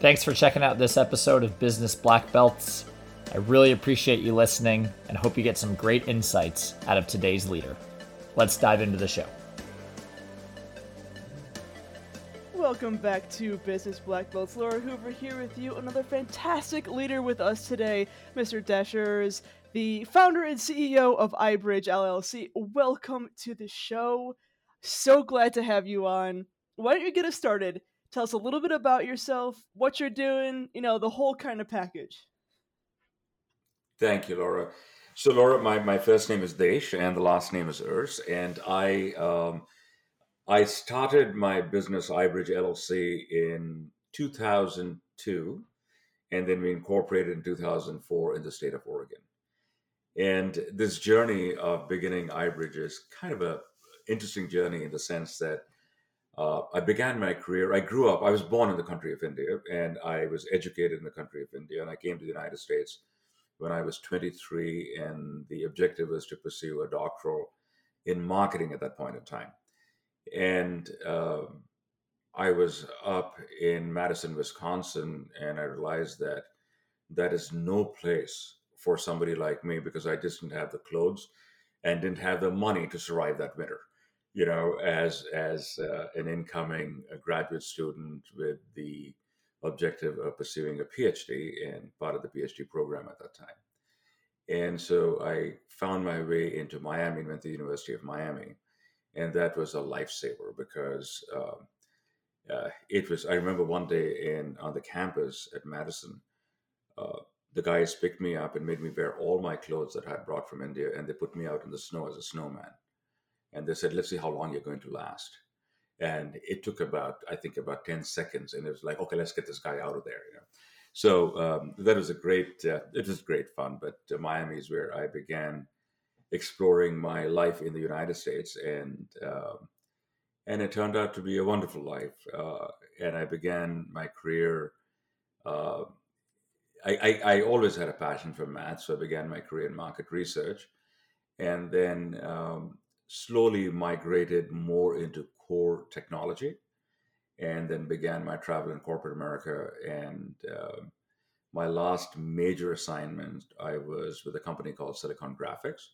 Thanks for checking out this episode of Business Black Belts. I really appreciate you listening and hope you get some great insights out of today's leader. Let's dive into the show. Welcome back to Business Black Belts. Laura Hoover here with you. Another fantastic leader with us today, Mr. Desh Urs, the founder and CEO of iBridge LLC. Welcome to the show. So glad to have you on. Why don't you get us started? Tell us a little bit about yourself, what you're doing, you know, the whole kind of package. Thank you, Laura. So, Laura, my, my first name is Desh and the last name is Urs. And I um, I started my business, iBridge LLC, in 2002. And then we incorporated in 2004 in the state of Oregon. And this journey of beginning iBridge is kind of a interesting journey in the sense that uh, I began my career. I grew up. I was born in the country of India, and I was educated in the country of India. And I came to the United States when I was 23, and the objective was to pursue a doctoral in marketing at that point in time. And uh, I was up in Madison, Wisconsin, and I realized that that is no place for somebody like me because I just didn't have the clothes and didn't have the money to survive that winter you know, as as uh, an incoming uh, graduate student with the objective of pursuing a PhD and part of the PhD program at that time. And so I found my way into Miami and went to the University of Miami, and that was a lifesaver because um, uh, it was. I remember one day in on the campus at Madison. Uh, the guys picked me up and made me wear all my clothes that I had brought from India, and they put me out in the snow as a snowman and they said, "Let's see how long you're going to last." And it took about, I think, about ten seconds, and it was like, "Okay, let's get this guy out of there." You know? So um, that was a great. Uh, it was great fun, but uh, Miami is where I began exploring my life in the United States, and um, and it turned out to be a wonderful life. Uh, and I began my career. Uh, I, I, I, always had a passion for math, so I began my career in market research, and then um, slowly migrated more into core technology and then began my travel in corporate America. And uh, my last major assignment, I was with a company called Silicon Graphics.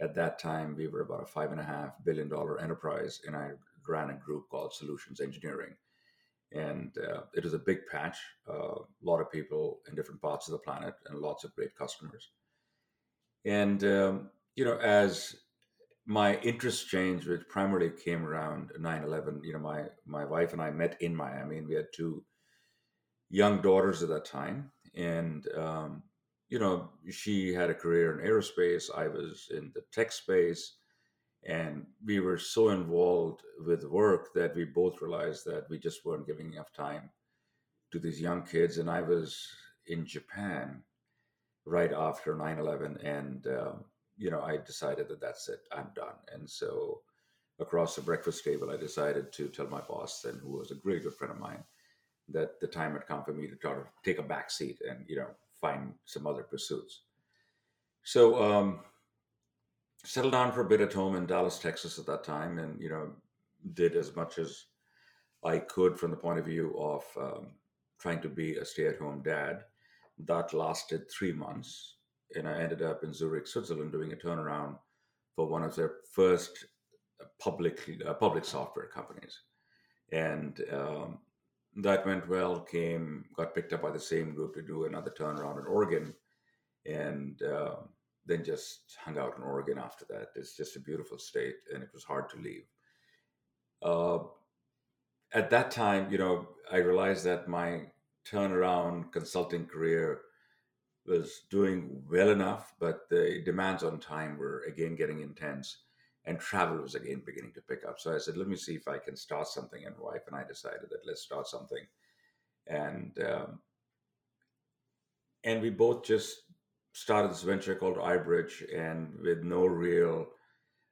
At that time, we were about a five and a half billion dollar enterprise, and I ran a group called Solutions Engineering. And uh, it was a big patch, uh, a lot of people in different parts of the planet, and lots of great customers. And um, you know, as my interest changed, which primarily came around 9-11. You know, my my wife and I met in Miami, and we had two young daughters at that time. And um, you know, she had a career in aerospace. I was in the tech space, and we were so involved with work that we both realized that we just weren't giving enough time to these young kids. And I was in Japan right after 9-11 and um, you know, I decided that that's it, I'm done. And so across the breakfast table, I decided to tell my boss, and who was a really good friend of mine, that the time had come for me to try to take a back seat and, you know, find some other pursuits. So, um, settled down for a bit at home in Dallas, Texas at that time, and, you know, did as much as I could from the point of view of um, trying to be a stay at home dad. That lasted three months and I ended up in Zurich, Switzerland, doing a turnaround for one of their first public uh, public software companies, and um, that went well. Came got picked up by the same group to do another turnaround in Oregon, and uh, then just hung out in Oregon after that. It's just a beautiful state, and it was hard to leave. Uh, at that time, you know, I realized that my turnaround consulting career was doing well enough, but the demands on time were again getting intense, and travel was again beginning to pick up. So I said, "Let me see if I can start something." And wife and I decided that let's start something, and um, and we both just started this venture called iBridge, and with no real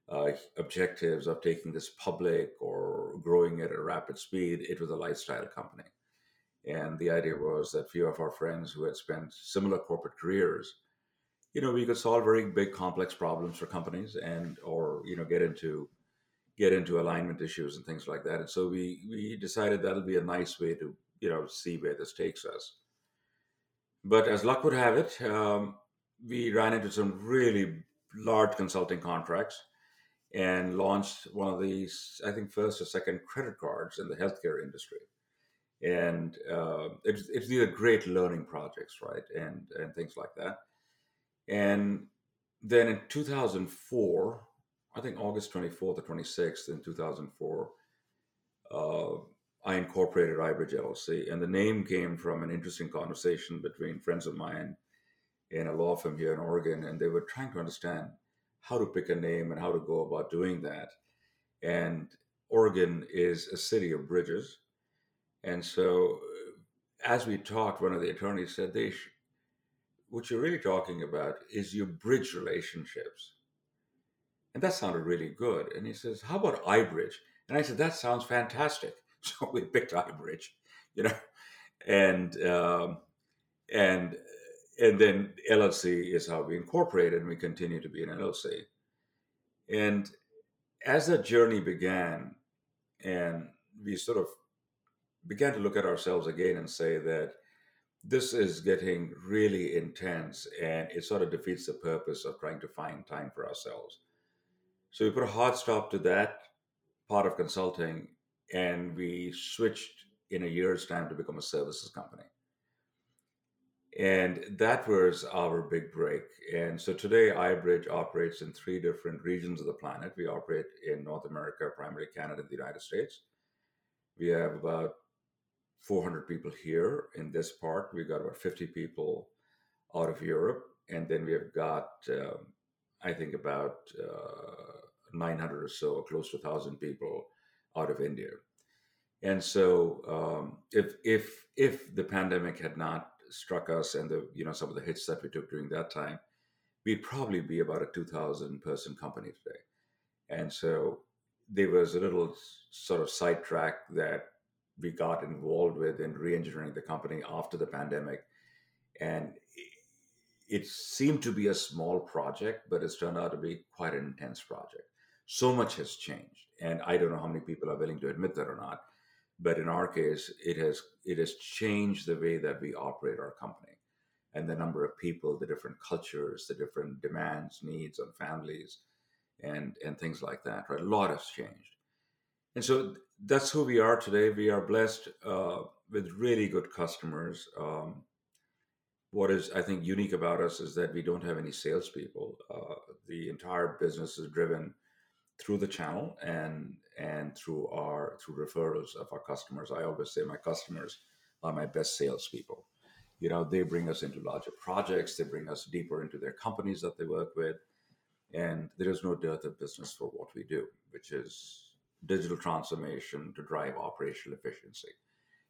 uh, objectives of taking this public or growing it at a rapid speed, it was a lifestyle company. And the idea was that few of our friends who had spent similar corporate careers, you know, we could solve very big, complex problems for companies, and or you know, get into get into alignment issues and things like that. And so we we decided that'll be a nice way to you know see where this takes us. But as luck would have it, um, we ran into some really large consulting contracts and launched one of these, I think, first or second credit cards in the healthcare industry. And uh, it's, it's these are great learning projects, right? And, and things like that. And then in 2004, I think August 24th or 26th in 2004, uh, I incorporated iBridge LLC. And the name came from an interesting conversation between friends of mine in a law firm here in Oregon. And they were trying to understand how to pick a name and how to go about doing that. And Oregon is a city of bridges. And so, uh, as we talked, one of the attorneys said, they What you're really talking about is your bridge relationships. And that sounded really good. And he says, How about iBridge? And I said, That sounds fantastic. So we picked iBridge, you know, and um, and and then LLC is how we incorporated, and we continue to be an LLC. And as that journey began, and we sort of began to look at ourselves again and say that this is getting really intense and it sort of defeats the purpose of trying to find time for ourselves. So we put a hard stop to that part of consulting and we switched in a year's time to become a services company. And that was our big break. And so today, iBridge operates in three different regions of the planet. We operate in North America, primarily Canada and the United States. We have about 400 people here in this part. We've got about 50 people out of Europe. And then we have got, um, I think, about uh, 900 or so, close to 1,000 people out of India. And so, um, if if if the pandemic had not struck us and the you know some of the hits that we took during that time, we'd probably be about a 2,000 person company today. And so there was a little sort of sidetrack that we got involved with in re-engineering the company after the pandemic, and it seemed to be a small project, but it's turned out to be quite an intense project. So much has changed, and I don't know how many people are willing to admit that or not but in our case it has it has changed the way that we operate our company and the number of people the different cultures the different demands needs on families and and things like that right? A lot has changed and so that's who we are today. We are blessed uh, with really good customers. Um, what is i think unique about us is that we don't have any salespeople. Uh, the entire business is driven through the channel and and through our through referrals of our customers. I always say my customers are my best salespeople. You know, they bring us into larger projects, they bring us deeper into their companies that they work with, and there is no dearth of business for what we do, which is digital transformation to drive operational efficiency.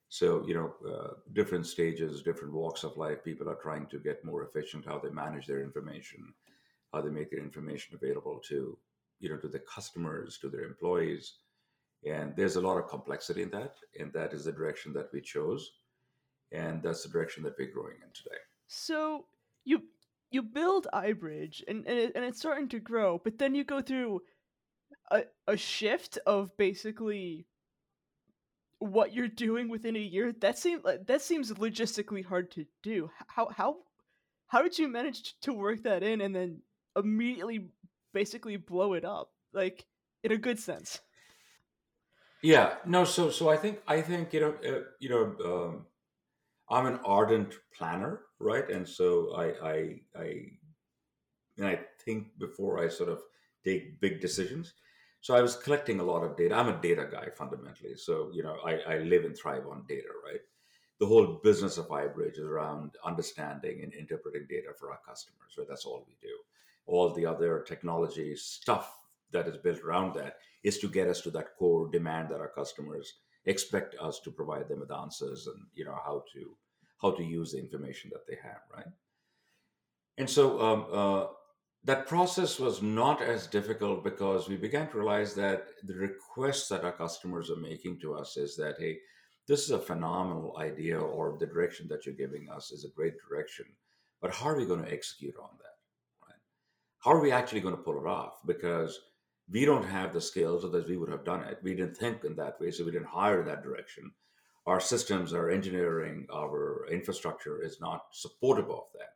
So, you know, uh, different stages, different walks of life, people are trying to get more efficient how they manage their information, how they make their information available to you know to the customers to their employees and there's a lot of complexity in that and that is the direction that we chose and that's the direction that we're growing in today so you you build iBridge and and, it, and it's starting to grow but then you go through a, a shift of basically what you're doing within a year that seems that seems logistically hard to do how how how did you manage to work that in and then immediately basically blow it up, like in a good sense. Yeah, no. So, so I think I think you know, uh, you know, um, I'm an ardent planner, right? And so I, I, I, and I think before I sort of take big decisions. So I was collecting a lot of data. I'm a data guy fundamentally. So you know, I, I live and thrive on data, right? The whole business of iBridge is around understanding and interpreting data for our customers, right? That's all we do all the other technology stuff that is built around that is to get us to that core demand that our customers expect us to provide them with answers and you know how to how to use the information that they have right and so um, uh, that process was not as difficult because we began to realize that the requests that our customers are making to us is that hey this is a phenomenal idea or the direction that you're giving us is a great direction but how are we going to execute on that how are we actually going to pull it off? Because we don't have the skills, otherwise we would have done it. We didn't think in that way, so we didn't hire that direction. our systems, our engineering, our infrastructure is not supportive of that, right?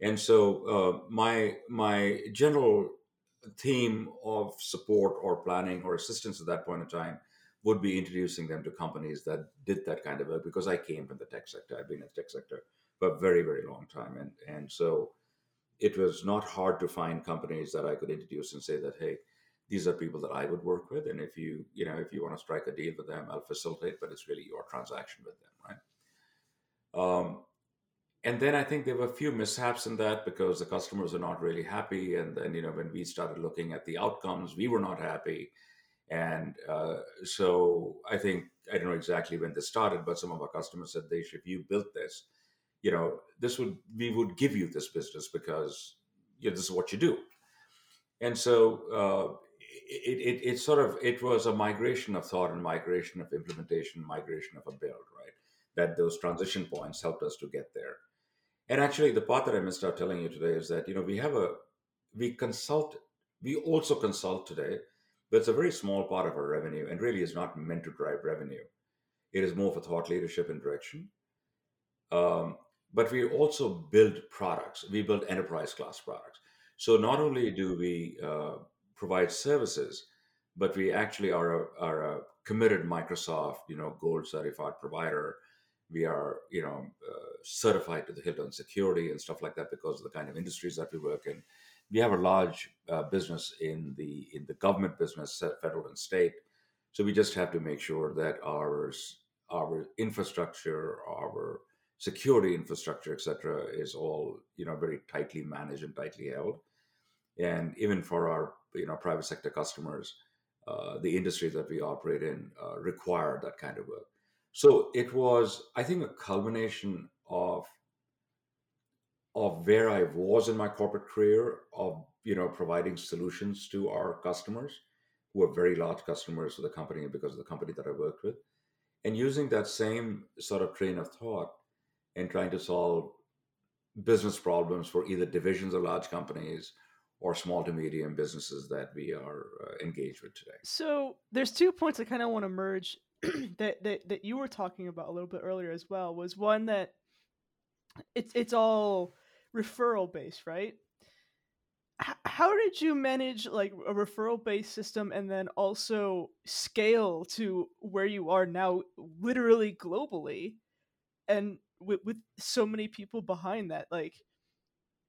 And so uh, my my general theme of support or planning or assistance at that point in time would be introducing them to companies that did that kind of work because I came from the tech sector. I've been in the tech sector for a very, very long time. And, and so it was not hard to find companies that I could introduce and say that, hey, these are people that I would work with. And if you, you know, if you want to strike a deal with them, I'll facilitate, but it's really your transaction with them, right? Um, and then I think there were a few mishaps in that because the customers were not really happy. And then, you know, when we started looking at the outcomes, we were not happy. And uh, so I think, I don't know exactly when this started, but some of our customers said, Desh, if you built this, you know, this would, we would give you this business because you know, this is what you do. And so uh, it, it, it sort of, it was a migration of thought and migration of implementation, migration of a build, right? That those transition points helped us to get there. And actually, the part that I missed out telling you today is that, you know, we have a, we consult, we also consult today but it's a very small part of our revenue and really is not meant to drive revenue. It is more for thought leadership and direction. Um, but we also build products. We build enterprise class products. So not only do we uh, provide services, but we actually are a, are a committed Microsoft, you know, gold certified provider. We are, you know, uh, certified to the Hilton security and stuff like that because of the kind of industries that we work in we have a large uh, business in the in the government business, federal and state. So we just have to make sure that our our infrastructure, our security infrastructure, etc., is all you know very tightly managed and tightly held. And even for our you know private sector customers, uh, the industries that we operate in uh, require that kind of work. So it was, I think, a culmination of of where I was in my corporate career of you know providing solutions to our customers who are very large customers for the company because of the company that I worked with and using that same sort of train of thought and trying to solve business problems for either divisions of large companies or small to medium businesses that we are uh, engaged with today. So there's two points I kind of want to merge that, that that you were talking about a little bit earlier as well was one that it's it's all referral based, right? H- how did you manage like a referral based system and then also scale to where you are now, literally globally, and with, with so many people behind that? Like,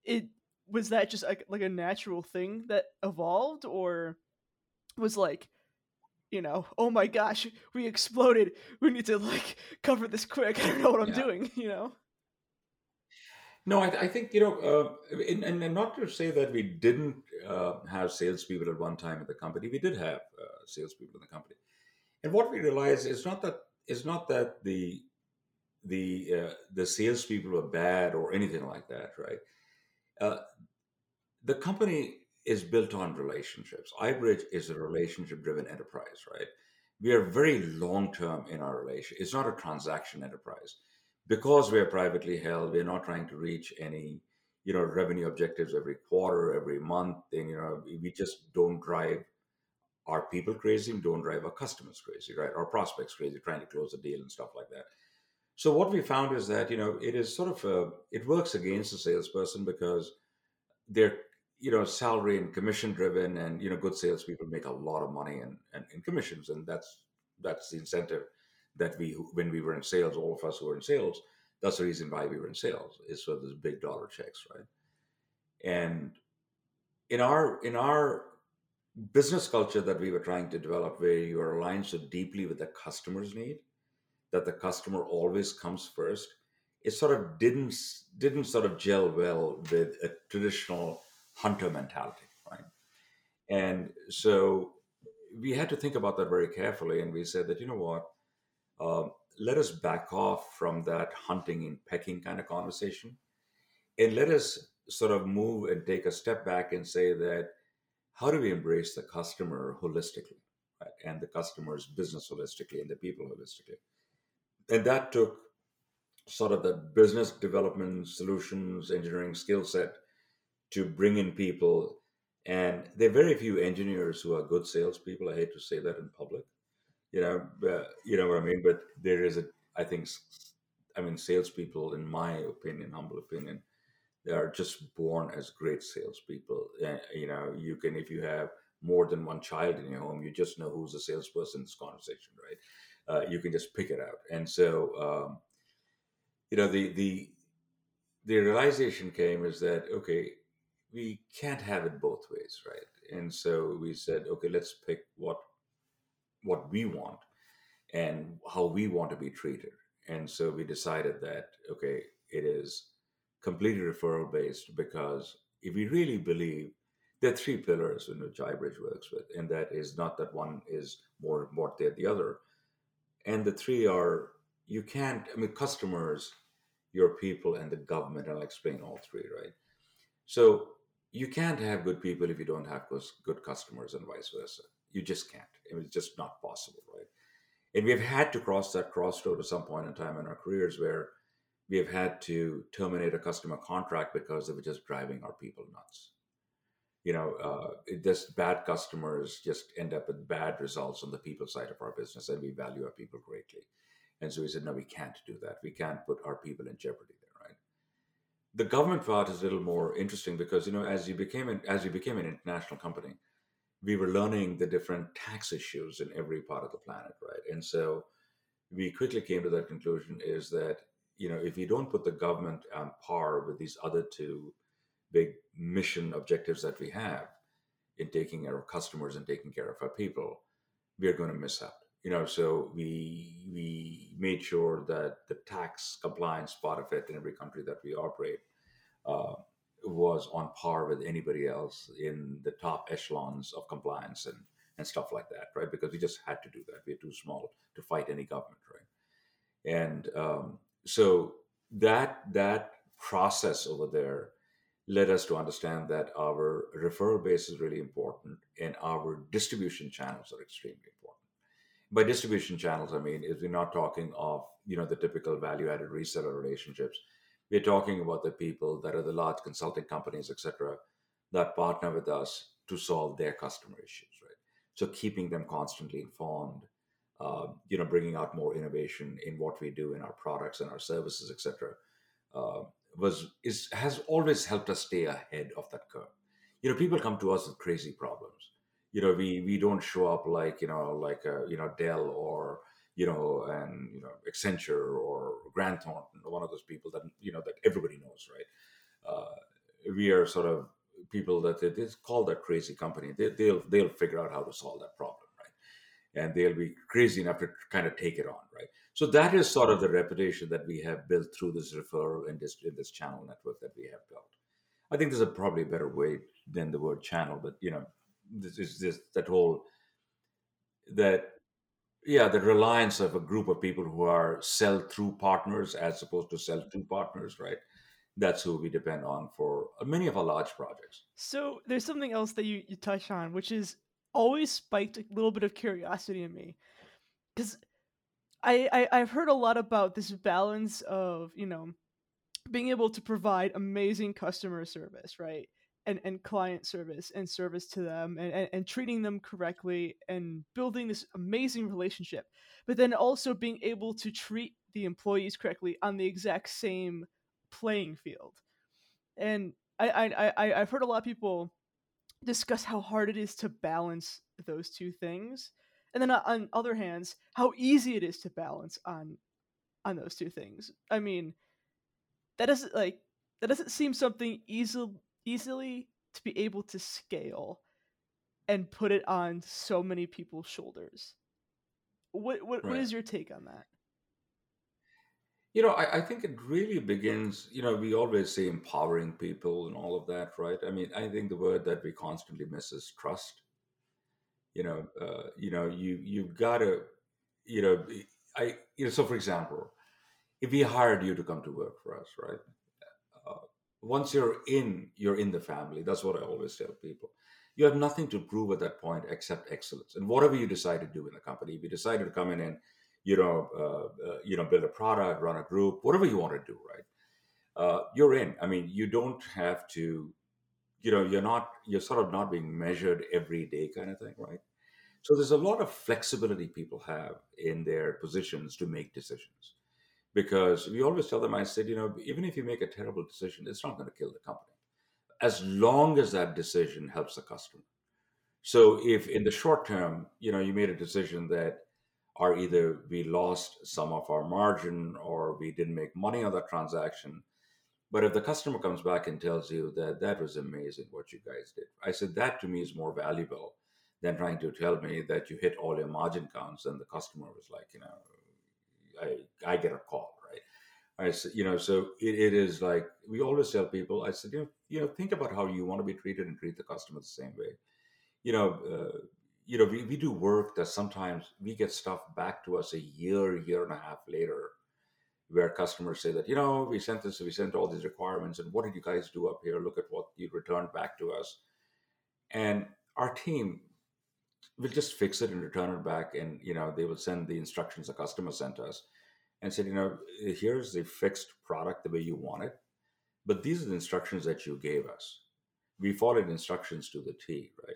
it was that just like like a natural thing that evolved, or was like you know, oh my gosh, we exploded. We need to like cover this quick. I don't know what I'm yeah. doing, you know. No, I, I think you know, uh, and, and not to say that we didn't uh, have salespeople at one time at the company. We did have uh, salespeople in the company, and what we realized is not that is not that the the uh, the salespeople were bad or anything like that, right? Uh, the company is built on relationships. iBridge is a relationship-driven enterprise, right? We are very long-term in our relation. It's not a transaction enterprise because we're privately held, we're not trying to reach any, you know, revenue objectives every quarter, every month. And, you know, we just don't drive our people crazy and don't drive our customers crazy, right? Our prospects crazy, trying to close a deal and stuff like that. So what we found is that, you know, it is sort of a, it works against the salesperson because they're, you know, salary and commission driven and, you know, good salespeople make a lot of money in, in, in commissions. And that's, that's the incentive that we when we were in sales, all of us who were in sales, that's the reason why we were in sales is for those big dollar checks, right? And in our in our business culture that we were trying to develop, where you are aligned so deeply with the customer's need, that the customer always comes first, it sort of didn't didn't sort of gel well with a traditional hunter mentality, right? And so we had to think about that very carefully, and we said that you know what um, let us back off from that hunting and pecking kind of conversation and let us sort of move and take a step back and say that how do we embrace the customer holistically right? and the customer's business holistically and the people holistically and that took sort of the business development solutions engineering skill set to bring in people and there are very few engineers who are good salespeople i hate to say that in public You know, uh, you know what I mean. But there is a, I think, I mean, salespeople, in my opinion, humble opinion, they are just born as great salespeople. Uh, you know, you can if you have more than one child in your home, you just know who's the salesperson in this conversation, right? Uh, you can just pick it out. And so, um, you know, the the the realization came is that okay, we can't have it both ways, right? And so we said, okay, let's pick what what we want and how we want to be treated. And so we decided that okay, it is completely referral based because if we really believe there are three pillars in which iBridge works with, and that is not that one is more important than the other. And the three are you can't, I mean, customers, your people, and the government, and I'll explain all three, right? So you can't have good people if you don't have good customers and vice versa. You just can't. It's just not possible, right? And we've had to cross that crossroad at some point in time in our careers where we have had to terminate a customer contract because they were just driving our people nuts you know, uh, just bad customers just end up with bad results on the people side of our business, and we value our people greatly. And so we said, no, we can't do that. We can't put our people in jeopardy? The government part is a little more interesting because you know, as you became an, as you became an international company, we were learning the different tax issues in every part of the planet, right? And so we quickly came to that conclusion: is that you know, if you don't put the government on par with these other two big mission objectives that we have in taking care of customers and taking care of our people, we are going to miss out. You know, so we we made sure that the tax compliance part of it in every country that we operate uh, was on par with anybody else in the top echelons of compliance and and stuff like that, right? Because we just had to do that. We're too small to fight any government, right? And um, so that that process over there led us to understand that our referral base is really important and our distribution channels are extremely important. By distribution channels, I mean is we're not talking of you know the typical value-added reseller relationships. We're talking about the people that are the large consulting companies, etc., that partner with us to solve their customer issues, right? So keeping them constantly informed, uh, you know, bringing out more innovation in what we do in our products and our services, etc. Uh, was is has always helped us stay ahead of that curve. You know, people come to us with crazy problems. You know, we we don't show up like you know like a, you know Dell or you know and you know Accenture or Grant Thornton, one of those people that you know that everybody knows, right? Uh, we are sort of people that they, they call that crazy company. They, they'll they'll figure out how to solve that problem, right? And they'll be crazy enough to kind of take it on, right? So that is sort of the reputation that we have built through this referral and this, this channel network that we have built. I think there's a probably better way than the word channel, but you know, this is this that whole that yeah, the reliance of a group of people who are sell through partners as opposed to sell to partners, right? That's who we depend on for uh, many of our large projects. So there's something else that you, you touch on, which is always spiked a little bit of curiosity in me. Because I, I I've heard a lot about this balance of you know being able to provide amazing customer service, right? And, and client service and service to them and, and, and, treating them correctly and building this amazing relationship but then also being able to treat the employees correctly on the exact same playing field. And I, I, I i've heard a lot of people discuss how hard it is to balance those two things and then uh, on other hands how easy it is to balance on on those two things. I mean that doesn't like that doesn't seem something easily easily to be able to scale and put it on so many people's shoulders what what, right. what is your take on that you know I, I think it really begins you know we always say empowering people and all of that right i mean i think the word that we constantly miss is trust you know, uh, you know, you you've got to, you know, I, you know, so for example, if we hired you to come to work for us, right? Uh, once you're in, you're in the family. That's what I always tell people. You have nothing to prove at that point except excellence. And whatever you decide to do in the company, if you decide to come in and, you know, uh, uh, you know, build a product, run a group, whatever you want to do, right? Uh, you're in. I mean, you don't have to you know you're not you're sort of not being measured every day kind of thing right So there's a lot of flexibility people have in their positions to make decisions. Because we always tell them, I said, you know, even if you make a terrible decision, it's not going to kill the company as long as that decision helps the customer. So if in the short term, you know, you made a decision that are either we lost some of our margin or we didn't make money on that transaction. But if the customer comes back and tells you that that was amazing what you guys did, I said that to me is more valuable than trying to tell me that you hit all your margin counts and the customer was like, you know, I I get a call, right? I said, you know, so it, it is like we always tell people. I said, you know, you know, think about how you want to be treated and treat the customer the same way. You know, uh, you know, we, we do work that sometimes we get stuff back to us a year, year and a half later, where customers say that, you know, we sent this, we sent all these requirements, and what did you guys do up here? Look at what you returned back to us. And our team will just fix it and return it back, and you know, they will send the instructions the customer sent us and said, you know, here's the fixed product the way you want it, but these are the instructions that you gave us. We followed instructions to the T, right?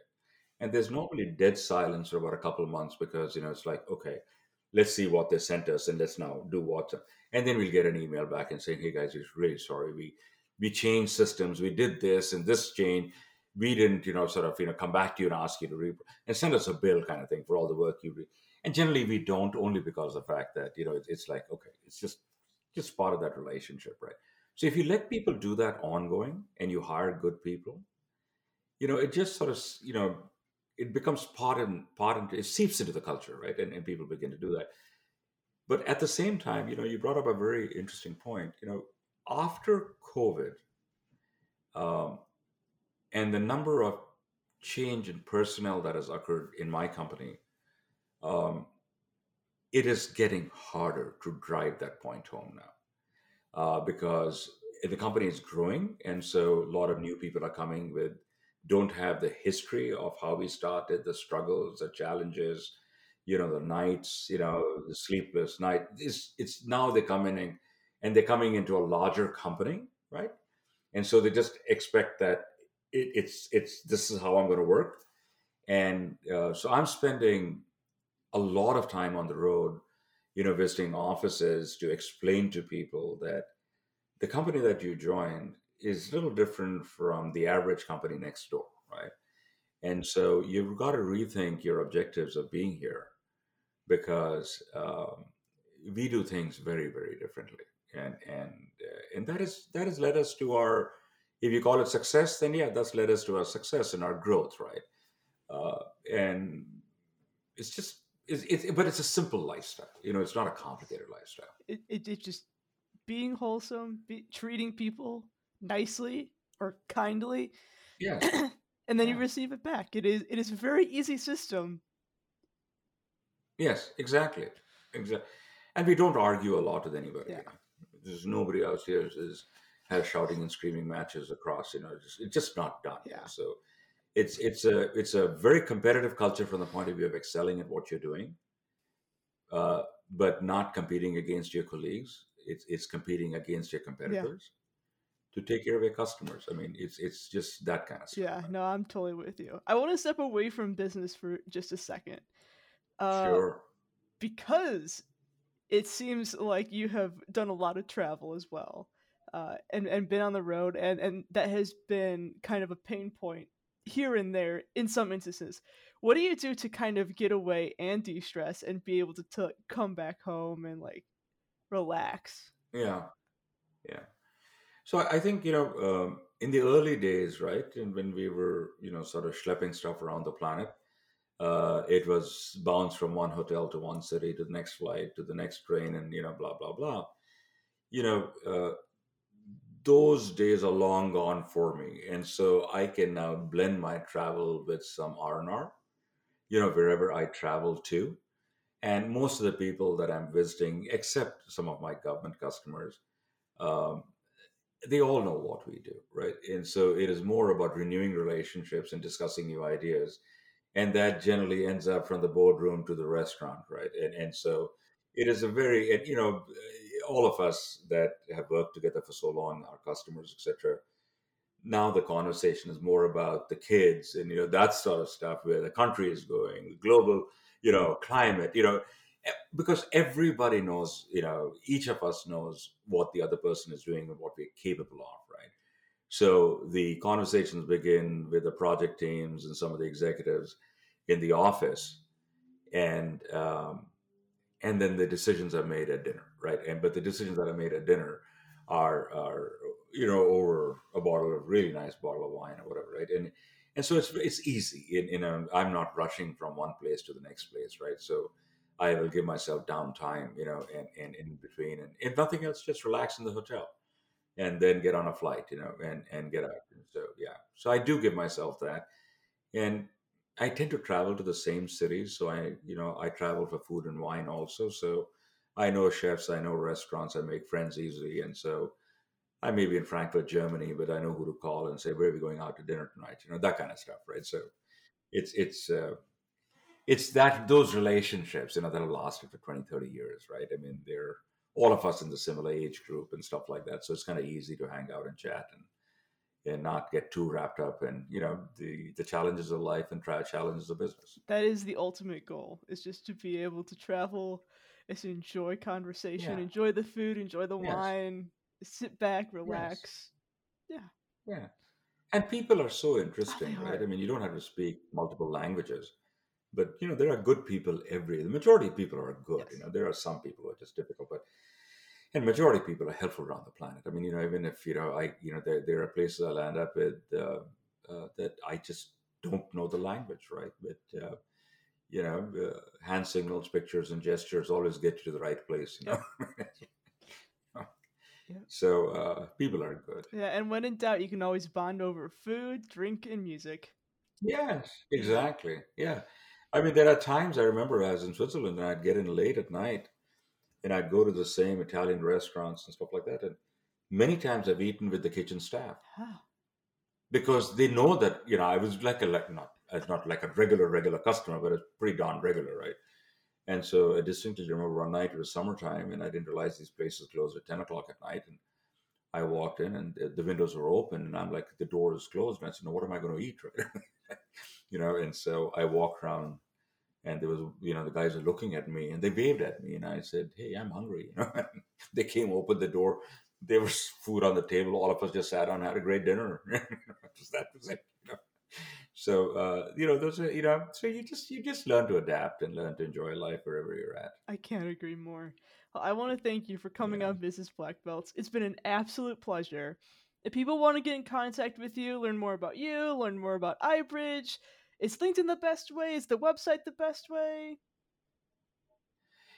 and there's mm-hmm. normally dead silence for about a couple months because you know it's like okay let's see what they sent us and let's now do what and then we'll get an email back and saying hey guys we're really sorry we we changed systems we did this and this change we didn't you know sort of you know come back to you and ask you to re and send us a bill kind of thing for all the work you re and generally we don't only because of the fact that you know it's like okay it's just just part of that relationship right so if you let people do that ongoing and you hire good people you know it just sort of you know it becomes part and part and it seeps into the culture, right? And, and people begin to do that. But at the same time, you know, you brought up a very interesting point. You know, after COVID, um, and the number of change in personnel that has occurred in my company, um, it is getting harder to drive that point home now uh, because the company is growing, and so a lot of new people are coming with don't have the history of how we started, the struggles, the challenges, you know, the nights, you know, the sleepless night. It's, it's now they're coming in and they're coming into a larger company, right? And so they just expect that it, it's it's this is how I'm going to work, and uh, so I'm spending a lot of time on the road, you know, visiting offices to explain to people that the company that you joined is a little different from the average company next door, right? And so you've got to rethink your objectives of being here because um, we do things very, very differently, and and uh, and that is that has led us to our, if you call it success, then yeah, that's led us to our success and our growth, right? Uh, and it's just it's, it's but it's a simple lifestyle, you know. It's not a complicated lifestyle. It it, it just being wholesome, be, treating people nicely or kindly. Yeah. and then yeah. you receive it back. It is it is a very easy system. Yes, exactly. Exactly. And we don't argue a lot with anybody. Yeah. There's nobody else here is has shouting and screaming matches across, you know, it's, it's just not done. Yeah. So it's it's a it's a very competitive culture from the point of view of excelling at what you're doing. Uh, but not competing against your colleagues. It's it's competing against your competitors to take care of your customers. I mean, it's it's just that kind of stuff. Yeah, no, I'm totally with you. I want to step away from business for just a second. Uh, sure. Because it seems like you have done a lot of travel as well, uh, and and been on the road, and and that has been kind of a pain point here and there in some instances. What do you do to kind of get away and de-stress and be able to, to come back home and like relax? Yeah, yeah. So I think you know um, in the early days, right, and when we were you know sort of schlepping stuff around the planet, uh, it was bounced from one hotel to one city to the next flight to the next train, and you know blah blah blah. You know, uh, those days are long gone for me, and so I can now blend my travel with some R and R. You know, wherever I travel to, and most of the people that I'm visiting, except some of my government customers. Um, they all know what we do, right? And so it is more about renewing relationships and discussing new ideas. And that generally ends up from the boardroom to the restaurant, right? And, and so it is a very, and, you know, all of us that have worked together for so long, our customers, etc., now the conversation is more about the kids and you know that sort of stuff where the country is going global you know climate you know eh, because everybody knows you know each of us knows what the other person is doing and what we're capable of right so the conversations begin with the project teams and some of the executives in the office and um, and then the decisions I made at dinner right? And but the decisions that I made at dinner are are you know over a bottle of really nice bottle of wine or whatever right? And and so it's it's easy in, in a, i'm not rushing from one place to the next place right? So i will give myself downtime you know and, and in between and if nothing else just relax in the hotel and then get on a flight you know and and get out. And so yeah. So i do give myself that. And i tend to travel to the same cities so i you know i travel for food and wine also so i know chefs i know restaurants i make friends easily and so I may be in Frankfurt, Germany, but I know who to call and say, where are we going out to dinner tonight? You know, that kind of stuff, right? So it's, it's, uh, it's that, those relationships, you know, that have lasted for 20, 30 years, right? I mean, they're all of us in the similar age group and stuff like that. So it's kind of easy to hang out and chat and, and not get too wrapped up in, you know, the, the challenges of life and try challenges of business. That is the ultimate goal is just to be able to travel, is enjoy conversation, yeah. enjoy the food, enjoy the yes. wine, sit back, relax. Yes. Yeah. Yeah. And people are so oh, interesting, oh, right? I mean, you don't have to speak multiple languages, but you know, there are good people every the majority of people are good. Yes. You know, there are some people who are just difficult, but and majority of people are helpful around the planet. I mean, you know, even if you know, I you know, there there are places I land up with uh, uh, that I just don't know the language, right? But uh, you know, uh, hand signals, pictures, and gestures always get you to the right place. You know. So uh, people are good. Yeah, and when in doubt, you can always bond over food, drink, and music. Yes, exactly. Yeah. I mean, there are times I remember I was in Switzerland and I'd get in late at night and I'd go to the same Italian restaurants and stuff like that. And many times I've eaten with the kitchen staff huh. because they know that, you know, I was like a, like, not, not like a regular, regular customer, but it's pretty darn regular, right? And so I distinctly remember one night it was summertime, and I didn't realize these places closed at ten o'clock at night. And I walked in, and the windows were open, and I'm like, the door is closed. And I said, "No, what am I going to eat?" Right? you know. And so I walked around, and there was, you know, the guys were looking at me, and they waved at me, and I said, "Hey, I'm hungry." You know. they came, opened the door. There was food on the table. All of us just sat down, had a great dinner. that was it. You know? So uh, you know, those are you know, so you just you just learn to adapt and learn to enjoy life wherever you're at. I can't agree more. Well, I want to thank you for coming yeah. on Business Black Belts. It's been an absolute pleasure. If people want to get in contact with you, learn more about you, learn more about iBridge, is LinkedIn the best way? Is the website the best way?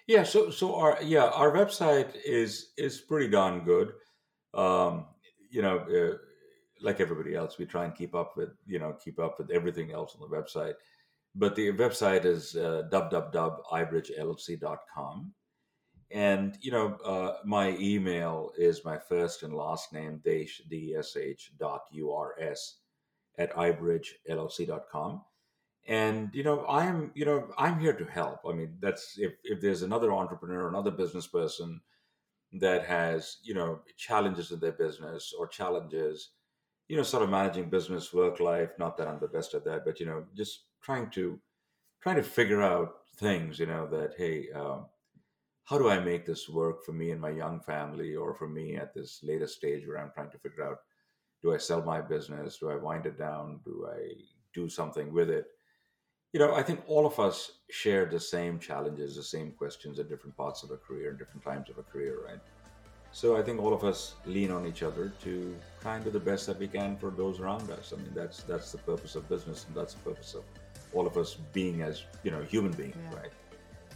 Yeah, so so our yeah our website is is pretty darn good. Um, you know, uh, like everybody else, we try and keep up with you know keep up with everything else on the website. But the website is uh, www.ibridgellc.com. And you know, uh, my email is my first and last name, Desh D-S-H dot U-R-S at ibridgellc.com. And you know, I'm you know I'm here to help. I mean, that's if if there's another entrepreneur, another business person that has you know challenges in their business or challenges you know, sort of managing business, work life. Not that I'm the best at that, but you know, just trying to trying to figure out things. You know, that hey, um, how do I make this work for me and my young family, or for me at this later stage where I'm trying to figure out, do I sell my business? Do I wind it down? Do I do something with it? You know, I think all of us share the same challenges, the same questions at different parts of a career, and different times of a career, right? So I think all of us lean on each other to try and do the best that we can for those around us. I mean, that's that's the purpose of business, and that's the purpose of all of us being as you know human beings, yeah. right?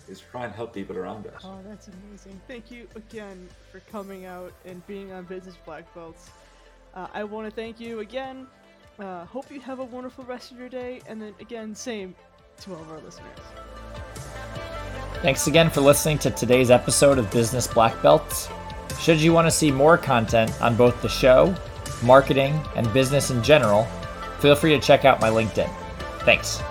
Is try and help people around us. Oh, that's amazing! Thank you again for coming out and being on Business Black Belts. Uh, I want to thank you again. Uh, hope you have a wonderful rest of your day, and then again, same to all of our listeners. Thanks again for listening to today's episode of Business Black Belts. Should you want to see more content on both the show, marketing, and business in general, feel free to check out my LinkedIn. Thanks.